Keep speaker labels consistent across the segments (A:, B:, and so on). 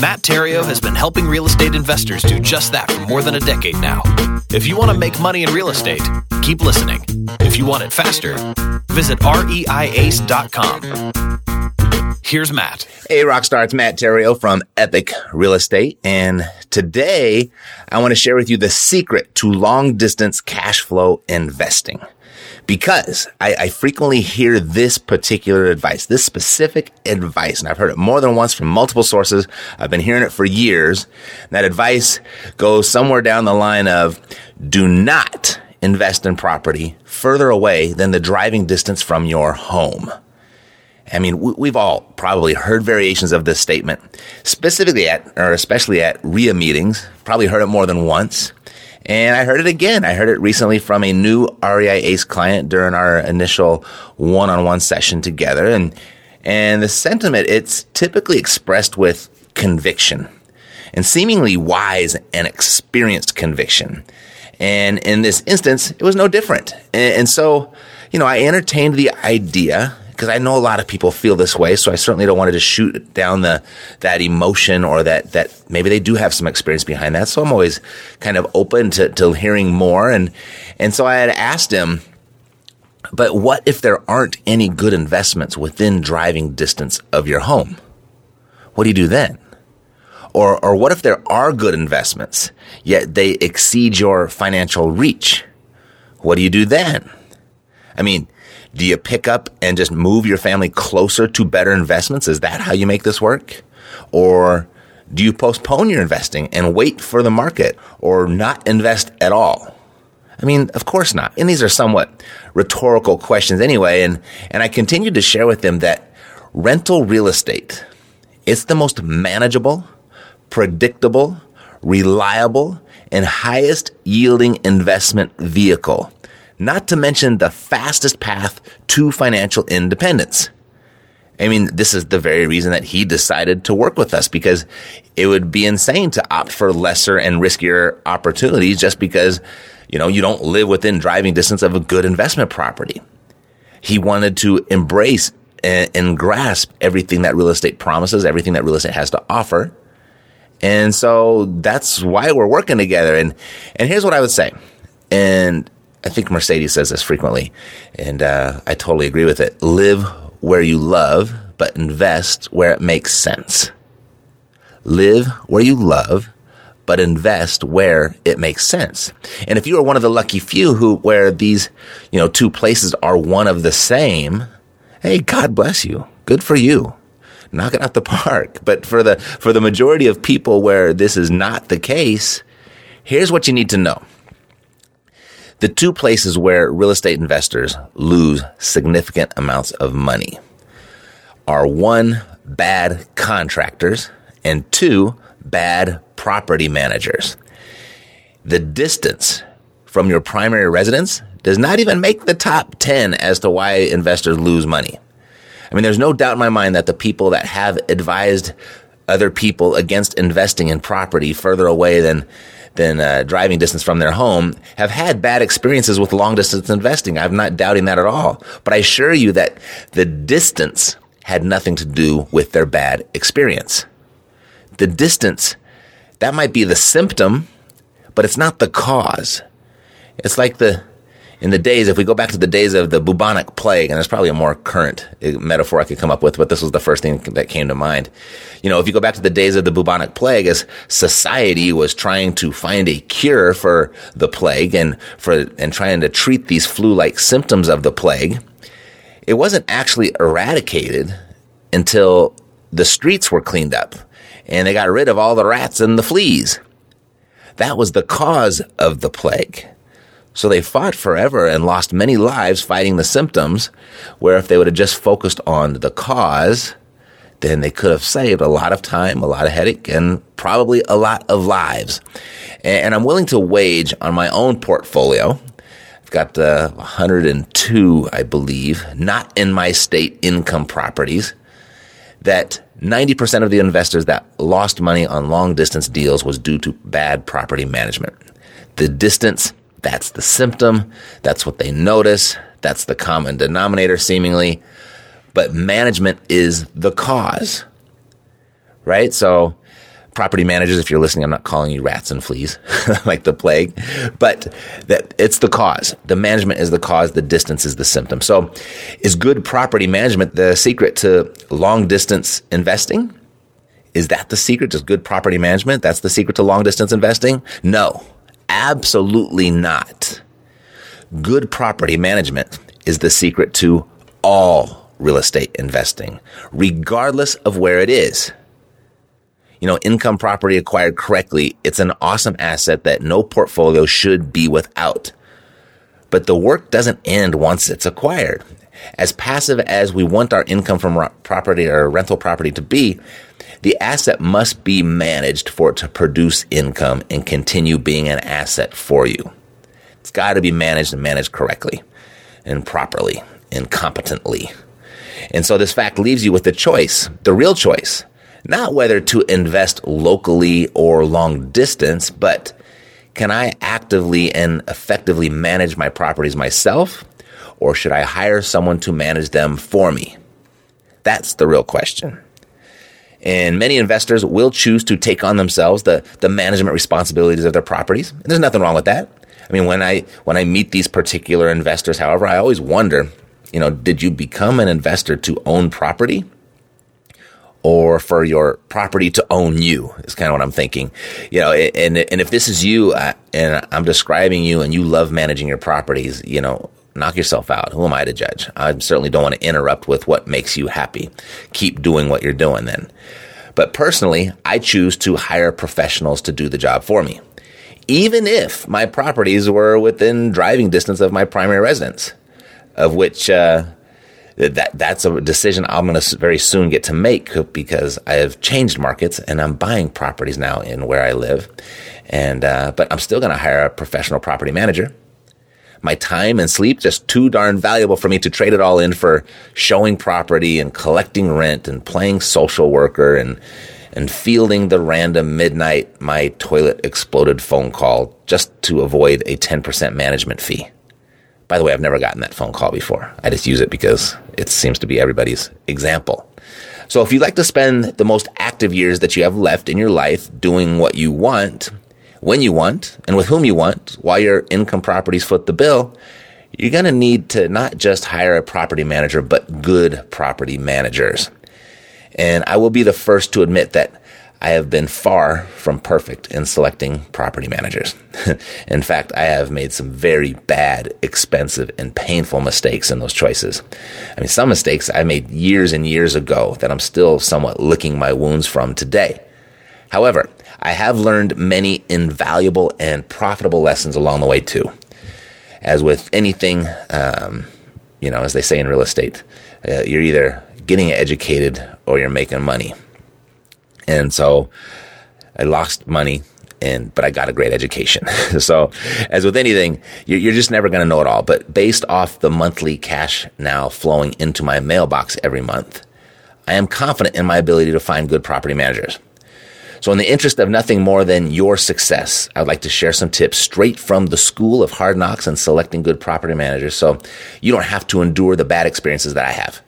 A: Matt Theriault has been helping real estate investors do just that for more than a decade now. If you want to make money in real estate, keep listening. If you want it faster, visit reiace.com. Here's Matt.
B: Hey, Rockstar, it's Matt Theriault from Epic Real Estate. And today I want to share with you the secret to long distance cash flow investing. Because I, I, frequently hear this particular advice, this specific advice, and I've heard it more than once from multiple sources. I've been hearing it for years. That advice goes somewhere down the line of do not invest in property further away than the driving distance from your home. I mean, we've all probably heard variations of this statement, specifically at, or especially at REIA meetings, probably heard it more than once. And I heard it again. I heard it recently from a new REI ACE client during our initial one-on-one session together. And, and the sentiment, it's typically expressed with conviction and seemingly wise and experienced conviction. And in this instance, it was no different. And, and so, you know, I entertained the idea because I know a lot of people feel this way. So I certainly don't want to just shoot down the that emotion or that that maybe they do have some experience behind that. So I'm always kind of open to, to hearing more. And and so I had asked him, but what if there aren't any good investments within driving distance of your home? What do you do then? Or or what if there are good investments, yet they exceed your financial reach? What do you do then? I mean, do you pick up and just move your family closer to better investments? Is that how you make this work? Or do you postpone your investing and wait for the market or not invest at all? I mean, of course not. And these are somewhat rhetorical questions anyway. And, and I continued to share with them that rental real estate, it's the most manageable, predictable, reliable, and highest yielding investment vehicle not to mention the fastest path to financial independence. I mean, this is the very reason that he decided to work with us because it would be insane to opt for lesser and riskier opportunities just because, you know, you don't live within driving distance of a good investment property. He wanted to embrace and, and grasp everything that real estate promises, everything that real estate has to offer. And so that's why we're working together. And, and here's what I would say. And I think Mercedes says this frequently, and uh, I totally agree with it. Live where you love, but invest where it makes sense. Live where you love, but invest where it makes sense. And if you are one of the lucky few who, where these, you know, two places are one of the same, hey, God bless you. Good for you. Knock it out the park. But for the, for the majority of people where this is not the case, here's what you need to know. The two places where real estate investors lose significant amounts of money are one, bad contractors, and two, bad property managers. The distance from your primary residence does not even make the top 10 as to why investors lose money. I mean, there's no doubt in my mind that the people that have advised other people against investing in property further away than than uh, driving distance from their home have had bad experiences with long distance investing. I'm not doubting that at all. But I assure you that the distance had nothing to do with their bad experience. The distance, that might be the symptom, but it's not the cause. It's like the in the days, if we go back to the days of the bubonic plague, and there's probably a more current uh, metaphor I could come up with, but this was the first thing that came to mind. You know, if you go back to the days of the bubonic plague, as society was trying to find a cure for the plague and for, and trying to treat these flu-like symptoms of the plague, it wasn't actually eradicated until the streets were cleaned up and they got rid of all the rats and the fleas. That was the cause of the plague. So they fought forever and lost many lives fighting the symptoms, where if they would have just focused on the cause, then they could have saved a lot of time, a lot of headache, and probably a lot of lives. And I'm willing to wage on my own portfolio. I've got uh, 102, I believe, not in my state income properties, that 90% of the investors that lost money on long distance deals was due to bad property management. The distance, that's the symptom. That's what they notice. That's the common denominator, seemingly but management is the cause. Right? So, property managers, if you're listening, I'm not calling you rats and fleas like the plague, but that it's the cause. The management is the cause, the distance is the symptom. So, is good property management the secret to long distance investing? Is that the secret? Just good property management? That's the secret to long distance investing? No, absolutely not. Good property management is the secret to all real estate investing, regardless of where it is. You know, income property acquired correctly, it's an awesome asset that no portfolio should be without. But the work doesn't end once it's acquired. As passive as we want our income from property or rental property to be, the asset must be managed for it to produce income and continue being an asset for you. It's got to be managed and managed correctly and properly and competently. And so this fact leaves you with the choice, the real choice, not whether to invest locally or long distance, but can I actively and effectively manage my properties myself? Or should I hire someone to manage them for me? That's the real question. And many investors will choose to take on themselves the, the management responsibilities of their properties. And there's nothing wrong with that. I mean, when I, when I meet these particular investors, however, I always wonder, you know, did you become an investor to own property? Or for your property to own you is kind of what I'm thinking, you know. And and if this is you, uh, and I'm describing you, and you love managing your properties, you know, knock yourself out. Who am I to judge? I certainly don't want to interrupt with what makes you happy. Keep doing what you're doing then. But personally, I choose to hire professionals to do the job for me, even if my properties were within driving distance of my primary residence of which uh, that that's a decision I'm going to very soon get to make because I have changed markets and I'm buying properties now in where I live, and uh, but I'm still going to hire a professional property manager. My time and sleep just too darn valuable for me to trade it all in for showing property and collecting rent and playing social worker and and fielding the random midnight my toilet exploded phone call just to avoid a 10% management fee. By the way, I've never gotten that phone call before. I just use it because it seems to be everybody's example. So if you'd like to spend the most active years that you have left in your life doing what you want, when you want, and with whom you want, while your income properties foot the bill, you're going to need to not just hire a property manager, but good property managers. And I will be the first to admit that I have been far from perfect in selecting property managers. in fact, I have made some very bad, expensive, and painful mistakes in those choices. I mean, some mistakes I made years and years ago that I'm still somewhat licking my wounds from today. However, I have learned many invaluable and profitable lessons along the way too. As with anything, um, you know, as they say in real estate, uh, you're either getting educated or you're making money. And so I lost money and but I got a great education. so, as with anything, you're, you're just never going to know it all. But based off the monthly cash now flowing into my mailbox every month, I am confident in my ability to find good property managers. So, in the interest of nothing more than your success, I would like to share some tips straight from the school of hard knocks and selecting good property managers so you don't have to endure the bad experiences that I have.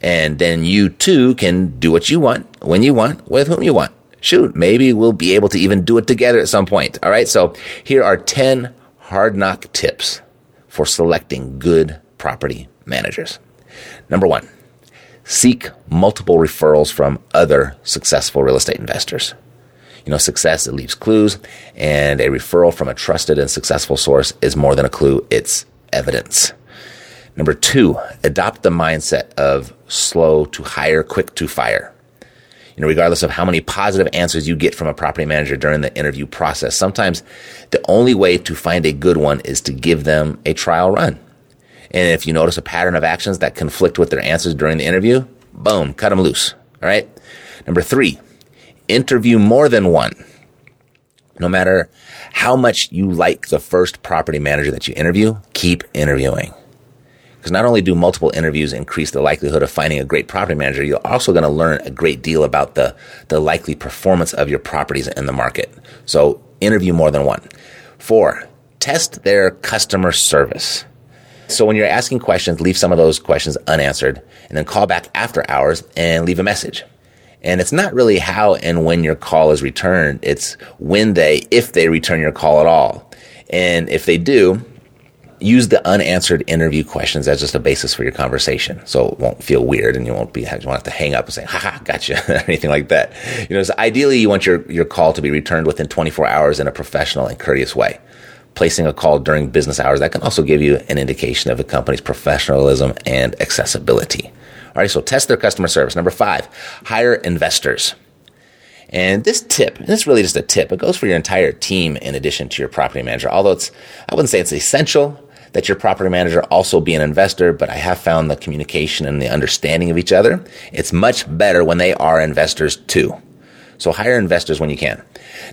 B: And then you too can do what you want, when you want, with whom you want. Shoot, maybe we'll be able to even do it together at some point. All right. So here are 10 hard knock tips for selecting good property managers. Number one, seek multiple referrals from other successful real estate investors. You know, success, it leaves clues, and a referral from a trusted and successful source is more than a clue, it's evidence. Number two, adopt the mindset of slow to hire, quick to fire. You know, regardless of how many positive answers you get from a property manager during the interview process, sometimes the only way to find a good one is to give them a trial run. And if you notice a pattern of actions that conflict with their answers during the interview, boom, cut them loose. All right. Number three, interview more than one. No matter how much you like the first property manager that you interview, keep interviewing. Because not only do multiple interviews increase the likelihood of finding a great property manager, you're also going to learn a great deal about the, the likely performance of your properties in the market. So interview more than one. Four, test their customer service. So when you're asking questions, leave some of those questions unanswered and then call back after hours and leave a message. And it's not really how and when your call is returned. It's when they, if they return your call at all. And if they do, use the unanswered interview questions as just a basis for your conversation. So it won't feel weird and you won't be, you won't have to hang up and say, haha, gotcha, anything like that. You know, so ideally you want your, your call to be returned within 24 hours in a professional and courteous way. Placing a call during business hours, that can also give you an indication of the company's professionalism and accessibility. All right, so test their customer service. Number five, hire investors. And this tip, and this is really just a tip, it goes for your entire team in addition to your property manager. Although it's, I wouldn't say it's essential that your property manager also be an investor, but I have found the communication and the understanding of each other. It's much better when they are investors too. So hire investors when you can.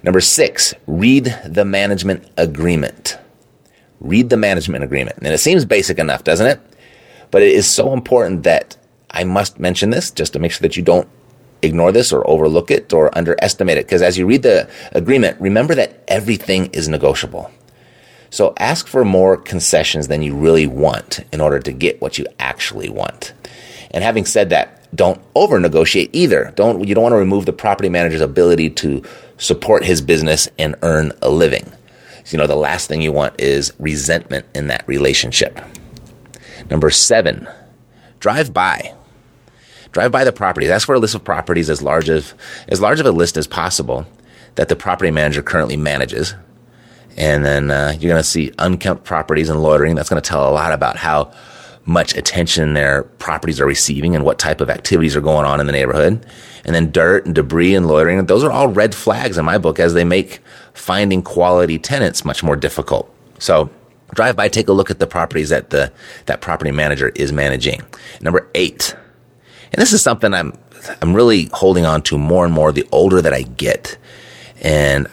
B: Number six, read the management agreement. Read the management agreement. And it seems basic enough, doesn't it? But it is so important that I must mention this just to make sure that you don't ignore this or overlook it or underestimate it. Because as you read the agreement, remember that everything is negotiable. So ask for more concessions than you really want in order to get what you actually want. And having said that, don't over negotiate either. Don't, you don't want to remove the property manager's ability to support his business and earn a living. So, you know, the last thing you want is resentment in that relationship. Number seven, drive by. Drive by the properties. Ask for a list of properties as large as as large of a list as possible that the property manager currently manages. And then uh, you're going to see unkempt properties and loitering. That's going to tell a lot about how much attention their properties are receiving and what type of activities are going on in the neighborhood. And then dirt and debris and loitering. Those are all red flags in my book as they make finding quality tenants much more difficult. So drive by, take a look at the properties that the, that property manager is managing. Number eight, and this is something I'm, I'm really holding on to more and more the older that I get. And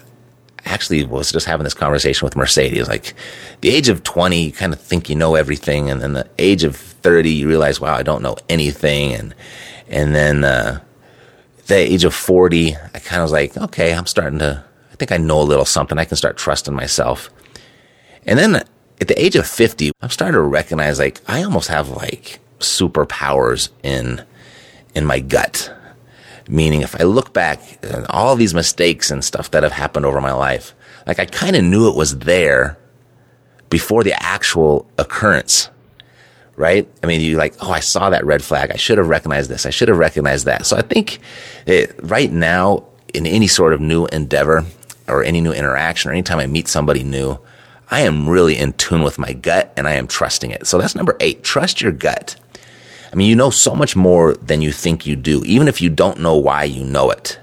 B: actually was just having this conversation with Mercedes. Like the age of 20, you kind of think you know everything. And then the age of 30, you realize, wow, I don't know anything. And, and then, uh, the age of 40, I kind of was like, okay, I'm starting to, I think I know a little something. I can start trusting myself. And then at the age of 50, I'm starting to recognize like I almost have like superpowers in in my gut. Meaning, if I look back at all these mistakes and stuff that have happened over my life, like I kind of knew it was there before the actual occurrence, right? I mean, you like, oh, I saw that red flag. I should have recognized this. I should have recognized that. So I think it, right now, in any sort of new endeavor or any new interaction or anytime I meet somebody new, I am really in tune with my gut and I am trusting it. So that's number eight. Trust your gut. I mean, you know so much more than you think you do, even if you don't know why you know it.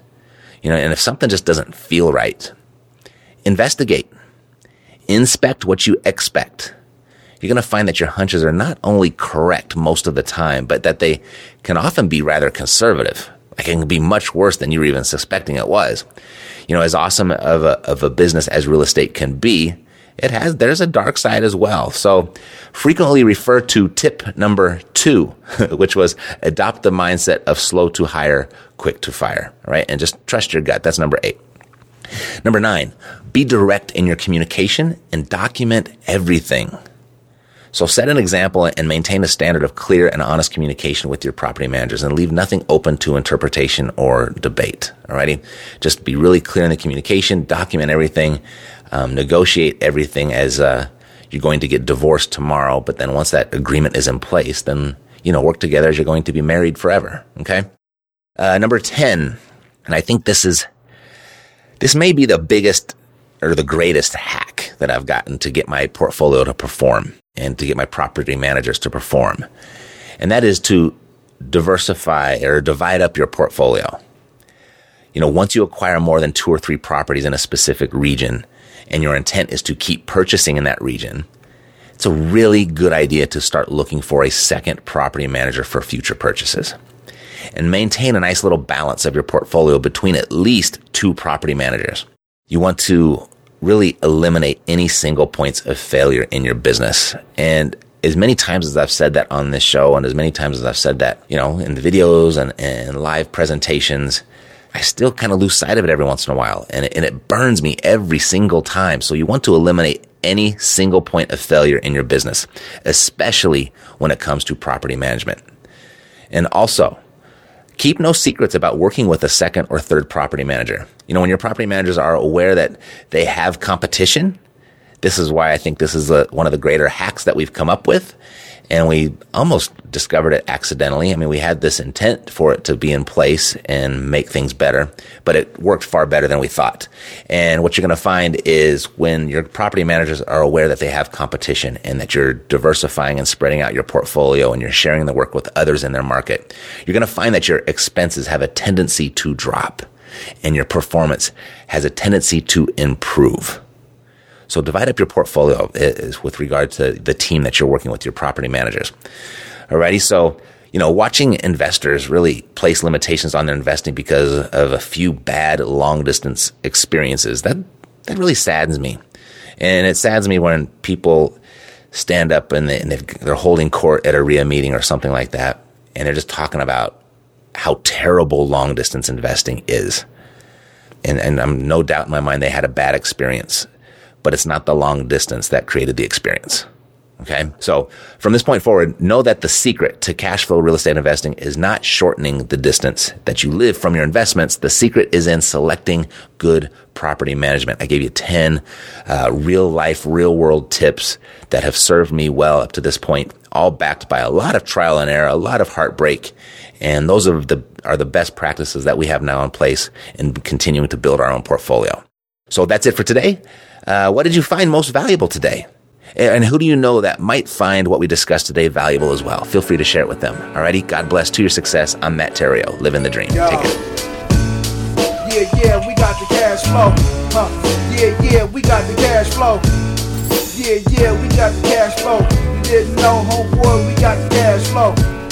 B: You know, and if something just doesn't feel right, investigate. Inspect what you expect. You're going to find that your hunches are not only correct most of the time, but that they can often be rather conservative. Like it can be much worse than you were even suspecting it was. You know, as awesome of a, of a business as real estate can be, it has there's a dark side as well. So frequently refer to tip number two, which was adopt the mindset of slow to hire, quick to fire, right? And just trust your gut. That's number eight. Number nine, be direct in your communication and document everything. So set an example and maintain a standard of clear and honest communication with your property managers and leave nothing open to interpretation or debate. Alrighty. Just be really clear in the communication, document everything, um, negotiate everything as uh, you're going to get divorced tomorrow. But then once that agreement is in place, then, you know, work together as you're going to be married forever. Okay. Uh, number 10. And I think this is, this may be the biggest or the greatest hack that I've gotten to get my portfolio to perform and to get my property managers to perform. And that is to diversify or divide up your portfolio. You know, once you acquire more than two or three properties in a specific region, and your intent is to keep purchasing in that region, it's a really good idea to start looking for a second property manager for future purchases. and maintain a nice little balance of your portfolio between at least two property managers. You want to really eliminate any single points of failure in your business. And as many times as I've said that on this show and as many times as I've said that, you know, in the videos and, and live presentations, I still kind of lose sight of it every once in a while and it, and it burns me every single time. So you want to eliminate any single point of failure in your business, especially when it comes to property management. And also, keep no secrets about working with a second or third property manager. You know, when your property managers are aware that they have competition, this is why I think this is a, one of the greater hacks that we've come up with. And we almost discovered it accidentally. I mean, we had this intent for it to be in place and make things better, but it worked far better than we thought. And what you're going to find is when your property managers are aware that they have competition and that you're diversifying and spreading out your portfolio and you're sharing the work with others in their market, you're going to find that your expenses have a tendency to drop and your performance has a tendency to improve. So divide up your portfolio with regard to the team that you're working with, your property managers. Alrighty. So, you know, watching investors really place limitations on their investing because of a few bad long distance experiences, that, that really saddens me. And it saddens me when people stand up and, they, are holding court at a REIA meeting or something like that. And they're just talking about how terrible long distance investing is. And, and I'm no doubt in my mind they had a bad experience but it's not the long distance that created the experience. Okay. So from this point forward, know that the secret to cash flow real estate investing is not shortening the distance that you live from your investments. The secret is in selecting good property management. I gave you 10 uh, real life, real world tips that have served me well up to this point, all backed by a lot of trial and error, a lot of heartbreak. And those are the, are the best practices that we have now in place in continuing to build our own portfolio. So that's it for today. Uh, what did you find most valuable today? And who do you know that might find what we discussed today valuable as well? Feel free to share it with them. Alrighty, God bless to your success. I'm Matt Theriault, living the dream. Yo. Take it.
C: Yeah, yeah, we got the cash flow. Huh. Yeah, yeah, we got the cash flow. Yeah, yeah, we got the cash flow. You didn't know, homeboy, we got the cash flow.